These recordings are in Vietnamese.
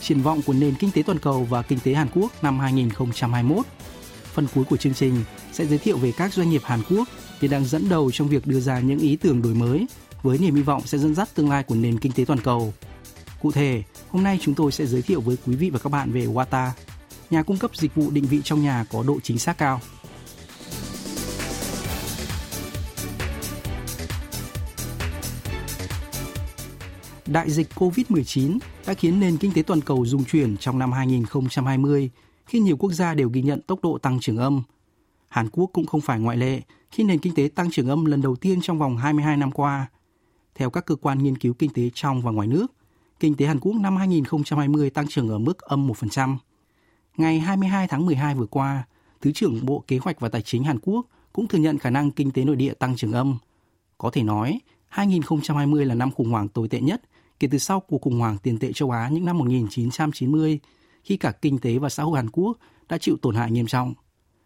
triển vọng của nền kinh tế toàn cầu và kinh tế Hàn Quốc năm 2021. Phần cuối của chương trình sẽ giới thiệu về các doanh nghiệp Hàn Quốc hiện đang dẫn đầu trong việc đưa ra những ý tưởng đổi mới với niềm hy vọng sẽ dẫn dắt tương lai của nền kinh tế toàn cầu. Cụ thể, hôm nay chúng tôi sẽ giới thiệu với quý vị và các bạn về Wata, nhà cung cấp dịch vụ định vị trong nhà có độ chính xác cao. Đại dịch COVID-19 đã khiến nền kinh tế toàn cầu rung chuyển trong năm 2020 khi nhiều quốc gia đều ghi nhận tốc độ tăng trưởng âm. Hàn Quốc cũng không phải ngoại lệ khi nền kinh tế tăng trưởng âm lần đầu tiên trong vòng 22 năm qua. Theo các cơ quan nghiên cứu kinh tế trong và ngoài nước, kinh tế Hàn Quốc năm 2020 tăng trưởng ở mức âm 1%. Ngày 22 tháng 12 vừa qua, Thứ trưởng Bộ Kế hoạch và Tài chính Hàn Quốc cũng thừa nhận khả năng kinh tế nội địa tăng trưởng âm. Có thể nói, 2020 là năm khủng hoảng tồi tệ nhất kể từ sau cuộc khủng hoảng tiền tệ châu Á những năm 1990, khi cả kinh tế và xã hội Hàn Quốc đã chịu tổn hại nghiêm trọng.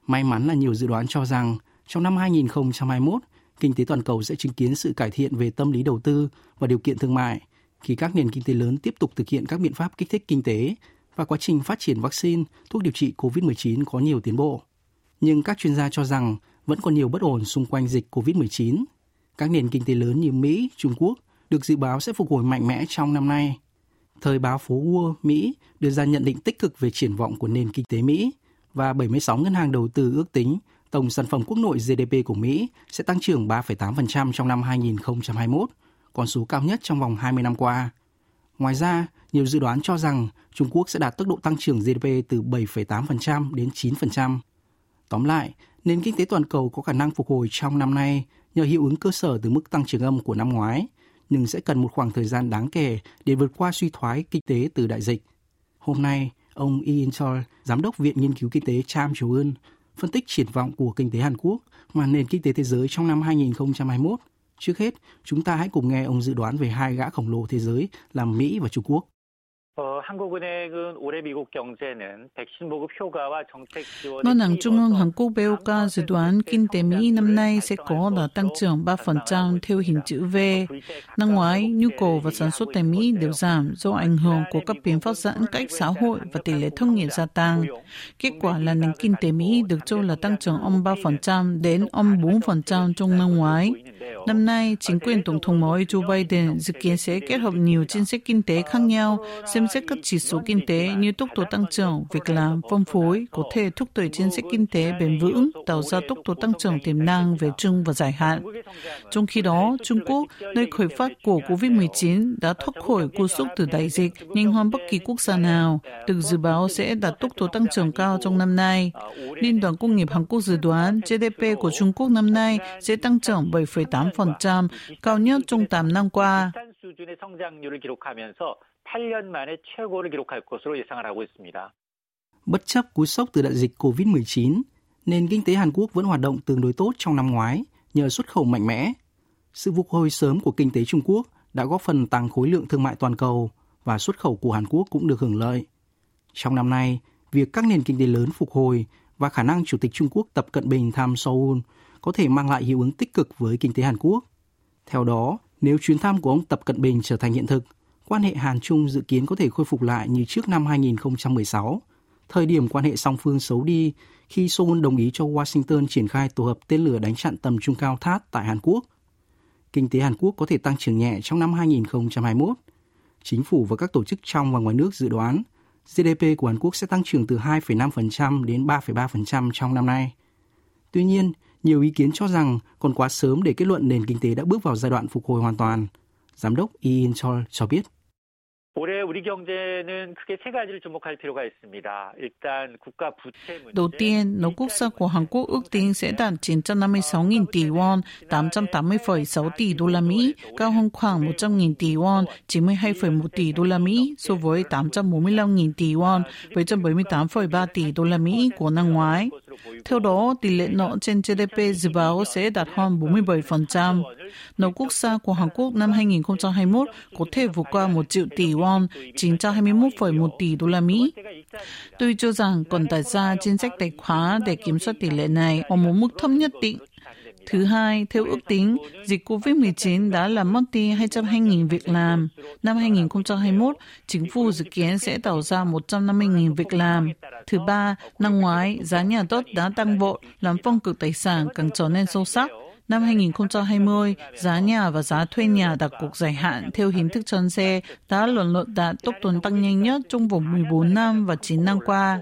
May mắn là nhiều dự đoán cho rằng trong năm 2021, kinh tế toàn cầu sẽ chứng kiến sự cải thiện về tâm lý đầu tư và điều kiện thương mại khi các nền kinh tế lớn tiếp tục thực hiện các biện pháp kích thích kinh tế và quá trình phát triển vaccine, thuốc điều trị COVID-19 có nhiều tiến bộ. Nhưng các chuyên gia cho rằng vẫn còn nhiều bất ổn xung quanh dịch COVID-19. Các nền kinh tế lớn như Mỹ, Trung Quốc được dự báo sẽ phục hồi mạnh mẽ trong năm nay. Thời báo phố Wall, Mỹ đưa ra nhận định tích cực về triển vọng của nền kinh tế Mỹ và 76 ngân hàng đầu tư ước tính tổng sản phẩm quốc nội GDP của Mỹ sẽ tăng trưởng 3,8% trong năm 2021, con số cao nhất trong vòng 20 năm qua. Ngoài ra, nhiều dự đoán cho rằng Trung Quốc sẽ đạt tốc độ tăng trưởng GDP từ 7,8% đến 9%. Tóm lại, nền kinh tế toàn cầu có khả năng phục hồi trong năm nay nhờ hiệu ứng cơ sở từ mức tăng trưởng âm của năm ngoái – nhưng sẽ cần một khoảng thời gian đáng kể để vượt qua suy thoái kinh tế từ đại dịch. Hôm nay, ông Ian Choi, giám đốc Viện Nghiên cứu Kinh tế Cham Chiu Eun, phân tích triển vọng của kinh tế Hàn Quốc và nền kinh tế thế giới trong năm 2021. Trước hết, chúng ta hãy cùng nghe ông dự đoán về hai gã khổng lồ thế giới là Mỹ và Trung Quốc. Ờ, nó rằng Trung ương Hàn Quốc BOK dự đoán kinh tế Mỹ năm nay sẽ có là tăng trưởng 3% theo hình chữ V. Năm ngoái, nhu cầu và sản xuất tại Mỹ đều giảm do ảnh hưởng của các biện pháp giãn cách xã hội và tỷ lệ thất nghiệp gia tăng. Kết quả là nền kinh tế Mỹ được cho là tăng trưởng âm 3% đến âm 4% trong năm ngoái. Năm nay, chính quyền Tổng thống mới Joe Biden dự kiến sẽ kết hợp nhiều chính sách kinh tế khác nhau, xem xét các chỉ số kinh tế như tốc độ tăng trưởng, việc làm, phân phối có thể thúc đẩy chính sách kinh tế bền vững, tạo ra tốc độ tăng trưởng tiềm năng về trung và dài hạn. Trong khi đó, Trung Quốc, nơi khởi phát của COVID-19 đã thoát khỏi cú sốc từ đại dịch nhanh hơn bất kỳ quốc gia nào, được dự báo sẽ đạt tốc độ tăng trưởng cao trong năm nay. Liên đoàn Công nghiệp Hàn Quốc dự đoán GDP của Trung Quốc năm nay sẽ tăng trưởng 7,8%, cao nhất trong 8 năm qua. 수준의 성장률을 기록하면서 8년 만에 최고를 기록할 것으로 예상을 하고 있습니다. Bất chấp cú sốc từ đại dịch COVID-19, nền kinh tế Hàn Quốc vẫn hoạt động tương đối tốt trong năm ngoái nhờ xuất khẩu mạnh mẽ. Sự phục hồi sớm của kinh tế Trung Quốc đã góp phần tăng khối lượng thương mại toàn cầu và xuất khẩu của Hàn Quốc cũng được hưởng lợi. Trong năm nay, việc các nền kinh tế lớn phục hồi và khả năng Chủ tịch Trung Quốc Tập Cận Bình thăm Seoul có thể mang lại hiệu ứng tích cực với kinh tế Hàn Quốc. Theo đó, nếu chuyến thăm của ông Tập Cận Bình trở thành hiện thực, quan hệ Hàn Trung dự kiến có thể khôi phục lại như trước năm 2016, thời điểm quan hệ song phương xấu đi khi Seoul đồng ý cho Washington triển khai tổ hợp tên lửa đánh chặn tầm trung cao thát tại Hàn Quốc. Kinh tế Hàn Quốc có thể tăng trưởng nhẹ trong năm 2021. Chính phủ và các tổ chức trong và ngoài nước dự đoán GDP của Hàn Quốc sẽ tăng trưởng từ 2,5% đến 3,3% trong năm nay. Tuy nhiên, nhiều ý kiến cho rằng còn quá sớm để kết luận nền kinh tế đã bước vào giai đoạn phục hồi hoàn toàn. Giám đốc Ian Chol cho biết. What Đầu tiên, nỗ quốc gia của Hàn Quốc ước tính sẽ đạt 956.000 tỷ won, 880,6 tỷ đô la Mỹ, cao hơn khoảng 100.000 tỷ won, 92,1 tỷ đô la Mỹ so với 845.000 tỷ won, 778,3 tỷ đô la Mỹ của năm ngoái. Theo đó, tỷ lệ nợ trên GDP dự báo sẽ đạt hơn 47%. Nợ quốc gia của Hàn Quốc năm 2021 có thể vượt qua 1 triệu tỷ won, 921,1 tỷ đô la Mỹ. Tôi cho rằng còn đặt ra chính sách tài khóa để kiểm soát tỷ lệ này ở một mức thấp nhất định. Thứ hai, theo ước tính, dịch COVID-19 đã làm mất đi 202.000 việc làm. Năm 2021, chính phủ dự kiến sẽ tạo ra 150.000 việc làm. Thứ ba, năm ngoái, giá nhà đất đã tăng vọt, làm phong cực tài sản càng trở nên sâu sắc. Năm 2020, giá nhà và giá thuê nhà đặt cuộc dài hạn theo hình thức tròn xe đã lần lượt đạt tốc độ tăng nhanh nhất trong vòng 14 năm và 9 năm qua.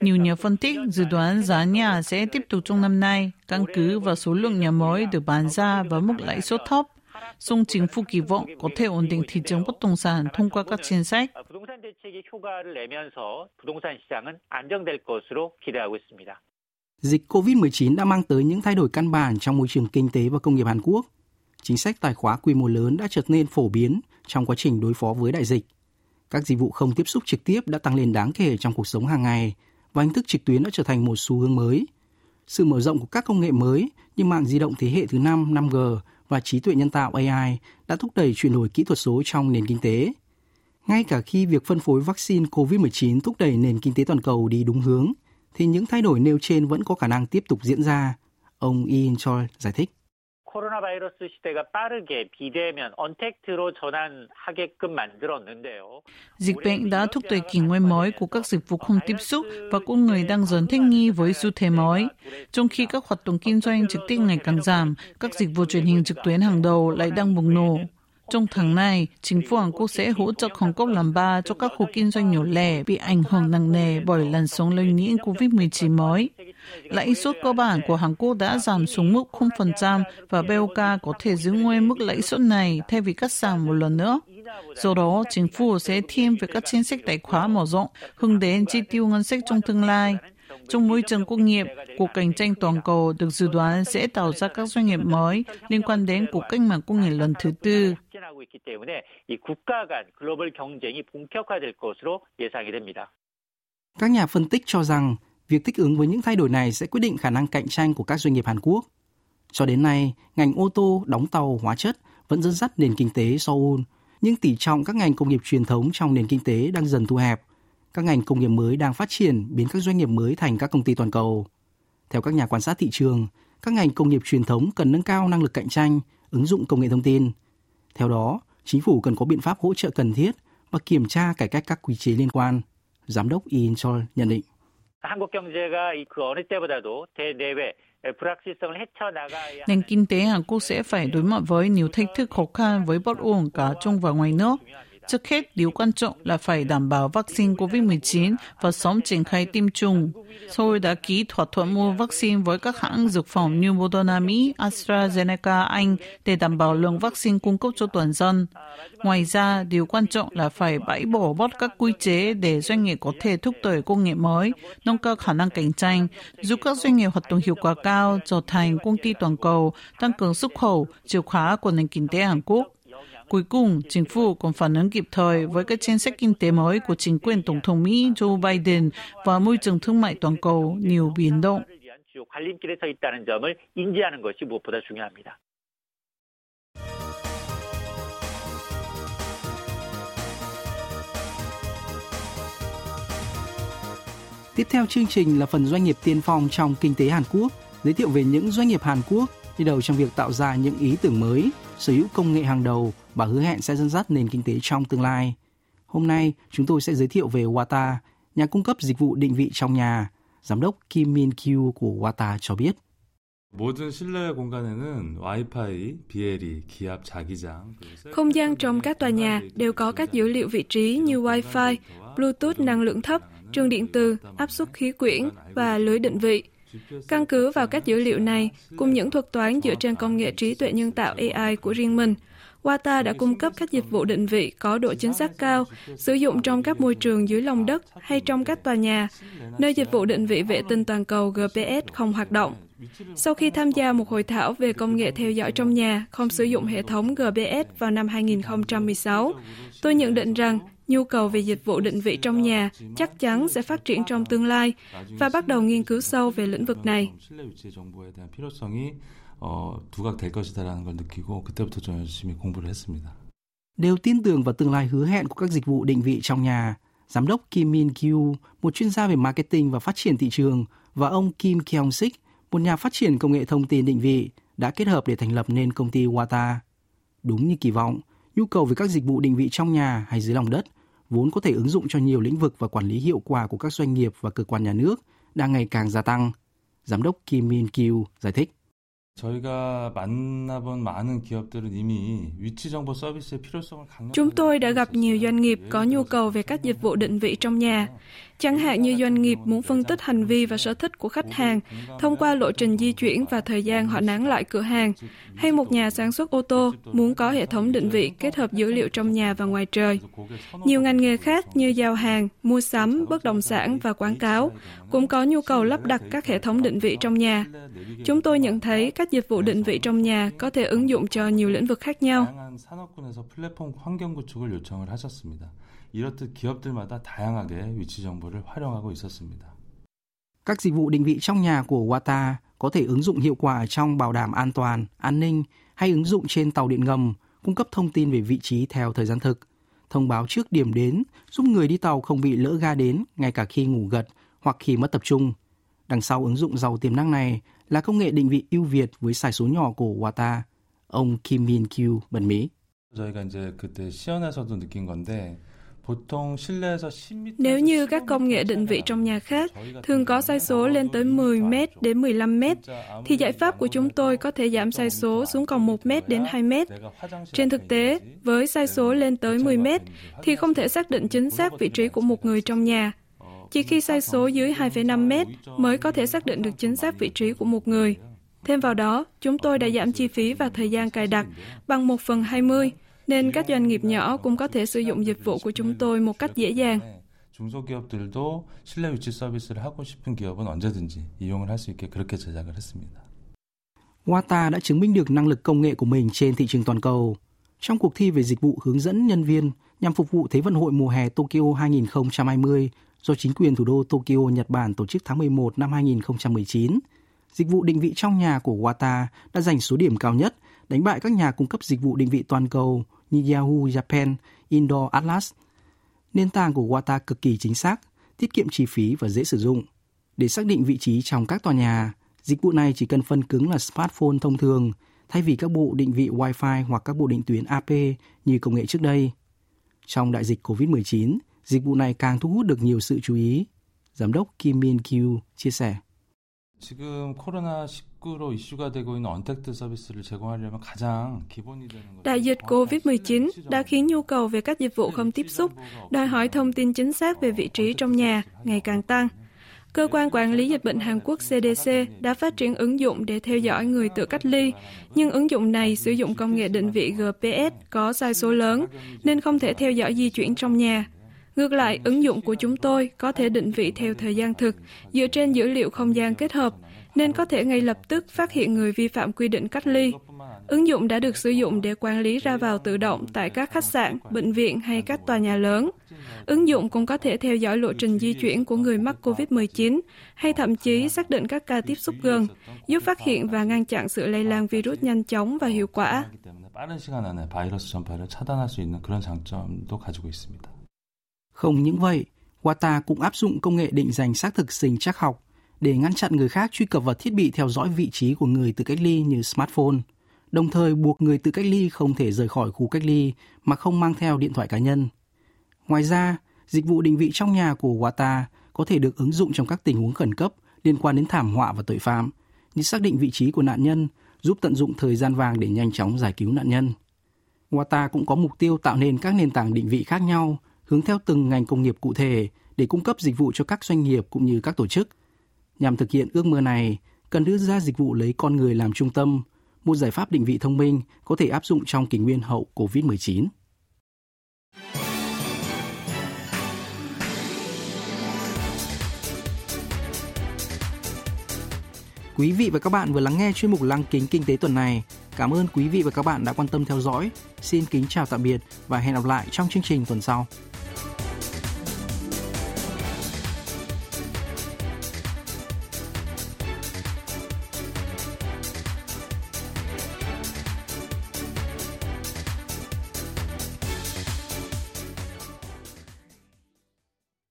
Nhiều nhà phân tích dự đoán giá nhà sẽ tiếp tục trong năm nay, căn cứ vào số lượng nhà mới được bán ra và mức lãi suất thấp. Song chính phủ kỳ vọng có thể ổn định thị trường bất động sản thông qua các chính sách. Dịch COVID-19 đã mang tới những thay đổi căn bản trong môi trường kinh tế và công nghiệp Hàn Quốc. Chính sách tài khóa quy mô lớn đã trở nên phổ biến trong quá trình đối phó với đại dịch. Các dịch vụ không tiếp xúc trực tiếp đã tăng lên đáng kể trong cuộc sống hàng ngày và hình thức trực tuyến đã trở thành một xu hướng mới. Sự mở rộng của các công nghệ mới như mạng di động thế hệ thứ 5, 5G và trí tuệ nhân tạo AI đã thúc đẩy chuyển đổi kỹ thuật số trong nền kinh tế. Ngay cả khi việc phân phối vaccine COVID-19 thúc đẩy nền kinh tế toàn cầu đi đúng hướng, thì những thay đổi nêu trên vẫn có khả năng tiếp tục diễn ra. Ông Ian Choi giải thích. 코로나 바이러스 시대가 빠르게 비대면 언택트로 전환하게끔 만들었는데요. Dịch bệnh đã thúc đẩy kỷ nguyên mới của các dịch vụ không tiếp xúc và con người đang dần thích nghi với xu thế mới. Trong khi các hoạt động kinh doanh trực tiếp ngày càng giảm, các dịch vụ truyền hình trực tuyến hàng đầu lại đang bùng nổ. Trong tháng này, chính phủ Hàn Quốc sẽ hỗ trợ Hồng Kông làm ba cho các hộ kinh doanh nhỏ lẻ bị ảnh hưởng nặng nề bởi làn sóng lây nhiễm COVID-19 mới. Lãi suất cơ bản của Hàn Quốc đã giảm xuống mức 0% và BOK có thể giữ nguyên mức lãi suất này thay vì cắt giảm một lần nữa. Do đó, chính phủ sẽ thêm về các chính sách tài khóa mở rộng, hướng đến chi tiêu ngân sách trong tương lai. Trong môi trường công nghiệp, cuộc cạnh tranh toàn cầu được dự đoán sẽ tạo ra các doanh nghiệp mới liên quan đến cuộc cách mạng công nghiệp lần thứ tư. Các nhà phân tích cho rằng việc thích ứng với những thay đổi này sẽ quyết định khả năng cạnh tranh của các doanh nghiệp Hàn Quốc. Cho đến nay, ngành ô tô, đóng tàu, hóa chất vẫn dẫn dắt nền kinh tế Seoul, nhưng tỷ trọng các ngành công nghiệp truyền thống trong nền kinh tế đang dần thu hẹp các ngành công nghiệp mới đang phát triển biến các doanh nghiệp mới thành các công ty toàn cầu. Theo các nhà quan sát thị trường, các ngành công nghiệp truyền thống cần nâng cao năng lực cạnh tranh, ứng dụng công nghệ thông tin. Theo đó, chính phủ cần có biện pháp hỗ trợ cần thiết và kiểm tra cải cách các quy chế liên quan. Giám đốc In Chol nhận định. Nền kinh tế Hàn Quốc sẽ phải đối mặt với nhiều thách thức khó khăn với bất ổn cả trong và ngoài nước. Trước hết, điều quan trọng là phải đảm bảo vaccine COVID-19 và sớm triển khai tiêm chủng. Tôi đã ký thỏa thuận mua vaccine với các hãng dược phẩm như Moderna Mỹ, AstraZeneca Anh để đảm bảo lượng vaccine cung cấp cho toàn dân. Ngoài ra, điều quan trọng là phải bãi bỏ bớt các quy chế để doanh nghiệp có thể thúc đẩy công nghệ mới, nâng cao khả năng cạnh tranh, giúp các doanh nghiệp hoạt động hiệu quả cao trở thành công ty toàn cầu, tăng cường xuất khẩu, chìa khóa của nền kinh tế Hàn Quốc. Cuối cùng, chính phủ còn phản ứng kịp thời với các chính sách kinh tế mới của chính quyền Tổng thống Mỹ Joe Biden và môi trường thương mại toàn cầu nhiều biến động. Tiếp theo chương trình là phần doanh nghiệp tiên phong trong kinh tế Hàn Quốc, giới thiệu về những doanh nghiệp Hàn Quốc đi đầu trong việc tạo ra những ý tưởng mới, sở hữu công nghệ hàng đầu và hứa hẹn sẽ dẫn dắt nền kinh tế trong tương lai. Hôm nay, chúng tôi sẽ giới thiệu về Wata, nhà cung cấp dịch vụ định vị trong nhà. Giám đốc Kim Min Kyu của Wata cho biết. Không gian trong các tòa nhà đều có các dữ liệu vị trí như Wi-Fi, Bluetooth năng lượng thấp, trường điện từ, áp suất khí quyển và lưới định vị. Căn cứ vào các dữ liệu này, cùng những thuật toán dựa trên công nghệ trí tuệ nhân tạo AI của riêng mình, Wata đã cung cấp các dịch vụ định vị có độ chính xác cao, sử dụng trong các môi trường dưới lòng đất hay trong các tòa nhà, nơi dịch vụ định vị vệ tinh toàn cầu GPS không hoạt động. Sau khi tham gia một hội thảo về công nghệ theo dõi trong nhà không sử dụng hệ thống GPS vào năm 2016, tôi nhận định rằng nhu cầu về dịch vụ định vị trong nhà chắc chắn sẽ phát triển trong tương lai và bắt đầu nghiên cứu sâu về lĩnh vực này. Đều tin tưởng vào tương lai hứa hẹn của các dịch vụ định vị trong nhà, giám đốc Kim Min Kyu, một chuyên gia về marketing và phát triển thị trường, và ông Kim Kyung Sik, một nhà phát triển công nghệ thông tin định vị, đã kết hợp để thành lập nên công ty Wata. Đúng như kỳ vọng, nhu cầu về các dịch vụ định vị trong nhà hay dưới lòng đất vốn có thể ứng dụng cho nhiều lĩnh vực và quản lý hiệu quả của các doanh nghiệp và cơ quan nhà nước đang ngày càng gia tăng. Giám đốc Kim Min Kyu giải thích. Chúng tôi đã gặp nhiều doanh nghiệp có nhu cầu về các dịch vụ định vị trong nhà. Chẳng hạn như doanh nghiệp muốn phân tích hành vi và sở thích của khách hàng thông qua lộ trình di chuyển và thời gian họ nán lại cửa hàng, hay một nhà sản xuất ô tô muốn có hệ thống định vị kết hợp dữ liệu trong nhà và ngoài trời. Nhiều ngành nghề khác như giao hàng, mua sắm, bất động sản và quảng cáo cũng có nhu cầu lắp đặt các hệ thống định vị trong nhà. Chúng tôi nhận thấy các dịch vụ định vị trong nhà có thể ứng dụng cho nhiều lĩnh vực khác nhau. 이렇듯 기업들마다 다양하게 위치 정보를 활용하고 있었습니다. Các dịch vụ định vị trong nhà của Wata có thể ứng dụng hiệu quả trong bảo đảm an toàn, an ninh hay ứng dụng trên tàu điện ngầm, cung cấp thông tin về vị trí theo thời gian thực, thông báo trước điểm đến, giúp người đi tàu không bị lỡ ga đến ngay cả khi ngủ gật hoặc khi mất tập trung. Đằng sau ứng dụng giàu tiềm năng này là công nghệ định vị ưu việt với sai số nhỏ của Wata. Ông Kim Min Kyu bật mí. 저희가 이제 그때 시연에서도 느낀 건데 nếu như các công nghệ định vị trong nhà khác thường có sai số lên tới 10 m đến 15 m, thì giải pháp của chúng tôi có thể giảm sai số xuống còn 1 m đến 2 m. Trên thực tế, với sai số lên tới 10 m, thì không thể xác định chính xác vị trí của một người trong nhà. Chỉ khi sai số dưới 2,5 m mới có thể xác định được chính xác vị trí của một người. Thêm vào đó, chúng tôi đã giảm chi phí và thời gian cài đặt bằng 1 phần 20, nên các doanh nghiệp nhỏ cũng có thể sử dụng dịch vụ của chúng tôi một cách dễ dàng. 중소기업들도 실내 위치 서비스를 하고 싶은 기업은 언제든지 이용을 할 수 있게 그렇게 제작을 했습니다. Wata đã chứng minh được năng lực công nghệ của mình trên thị trường toàn cầu. Trong cuộc thi về dịch vụ hướng dẫn nhân viên nhằm phục vụ Thế vận hội mùa hè Tokyo 2020 do chính quyền thủ đô Tokyo, Nhật Bản tổ chức tháng 11 năm 2019, dịch vụ định vị trong nhà của Wata đã giành số điểm cao nhất, đánh bại các nhà cung cấp dịch vụ định vị toàn cầu như Yahoo Japan, Indoor Atlas. Nền tảng của Wata cực kỳ chính xác, tiết kiệm chi phí và dễ sử dụng. Để xác định vị trí trong các tòa nhà, dịch vụ này chỉ cần phân cứng là smartphone thông thường, thay vì các bộ định vị Wi-Fi hoặc các bộ định tuyến AP như công nghệ trước đây. Trong đại dịch COVID-19, dịch vụ này càng thu hút được nhiều sự chú ý. Giám đốc Kim Min Kyu chia sẻ. 지금 코로나 19로 이슈가 되고 있는 언택트 서비스를 제공하려면 가장 기본이 되는 것 Đại dịch COVID-19 đã khiến nhu cầu về các dịch vụ không tiếp xúc, đòi hỏi thông tin chính xác về vị trí trong nhà ngày càng tăng. Cơ quan quản lý dịch bệnh Hàn Quốc CDC đã phát triển ứng dụng để theo dõi người tự cách ly, nhưng ứng dụng này sử dụng công nghệ định vị GPS có sai số lớn nên không thể theo dõi di chuyển trong nhà. Ngược lại, ứng dụng của chúng tôi có thể định vị theo thời gian thực dựa trên dữ liệu không gian kết hợp, nên có thể ngay lập tức phát hiện người vi phạm quy định cách ly. Ứng dụng đã được sử dụng để quản lý ra vào tự động tại các khách sạn, bệnh viện hay các tòa nhà lớn. Ứng dụng cũng có thể theo dõi lộ trình di chuyển của người mắc COVID-19 hay thậm chí xác định các ca tiếp xúc gần, giúp phát hiện và ngăn chặn sự lây lan virus nhanh chóng và hiệu quả. Không những vậy, Qatar cũng áp dụng công nghệ định danh xác thực sinh trắc học để ngăn chặn người khác truy cập vào thiết bị theo dõi vị trí của người tự cách ly như smartphone, đồng thời buộc người tự cách ly không thể rời khỏi khu cách ly mà không mang theo điện thoại cá nhân. Ngoài ra, dịch vụ định vị trong nhà của Wata có thể được ứng dụng trong các tình huống khẩn cấp liên quan đến thảm họa và tội phạm, như xác định vị trí của nạn nhân, giúp tận dụng thời gian vàng để nhanh chóng giải cứu nạn nhân. Wata cũng có mục tiêu tạo nên các nền tảng định vị khác nhau hướng theo từng ngành công nghiệp cụ thể để cung cấp dịch vụ cho các doanh nghiệp cũng như các tổ chức. Nhằm thực hiện ước mơ này, cần đưa ra dịch vụ lấy con người làm trung tâm, một giải pháp định vị thông minh có thể áp dụng trong kỷ nguyên hậu COVID-19. Quý vị và các bạn vừa lắng nghe chuyên mục Lăng kính kinh tế tuần này. Cảm ơn quý vị và các bạn đã quan tâm theo dõi. Xin kính chào tạm biệt và hẹn gặp lại trong chương trình tuần sau.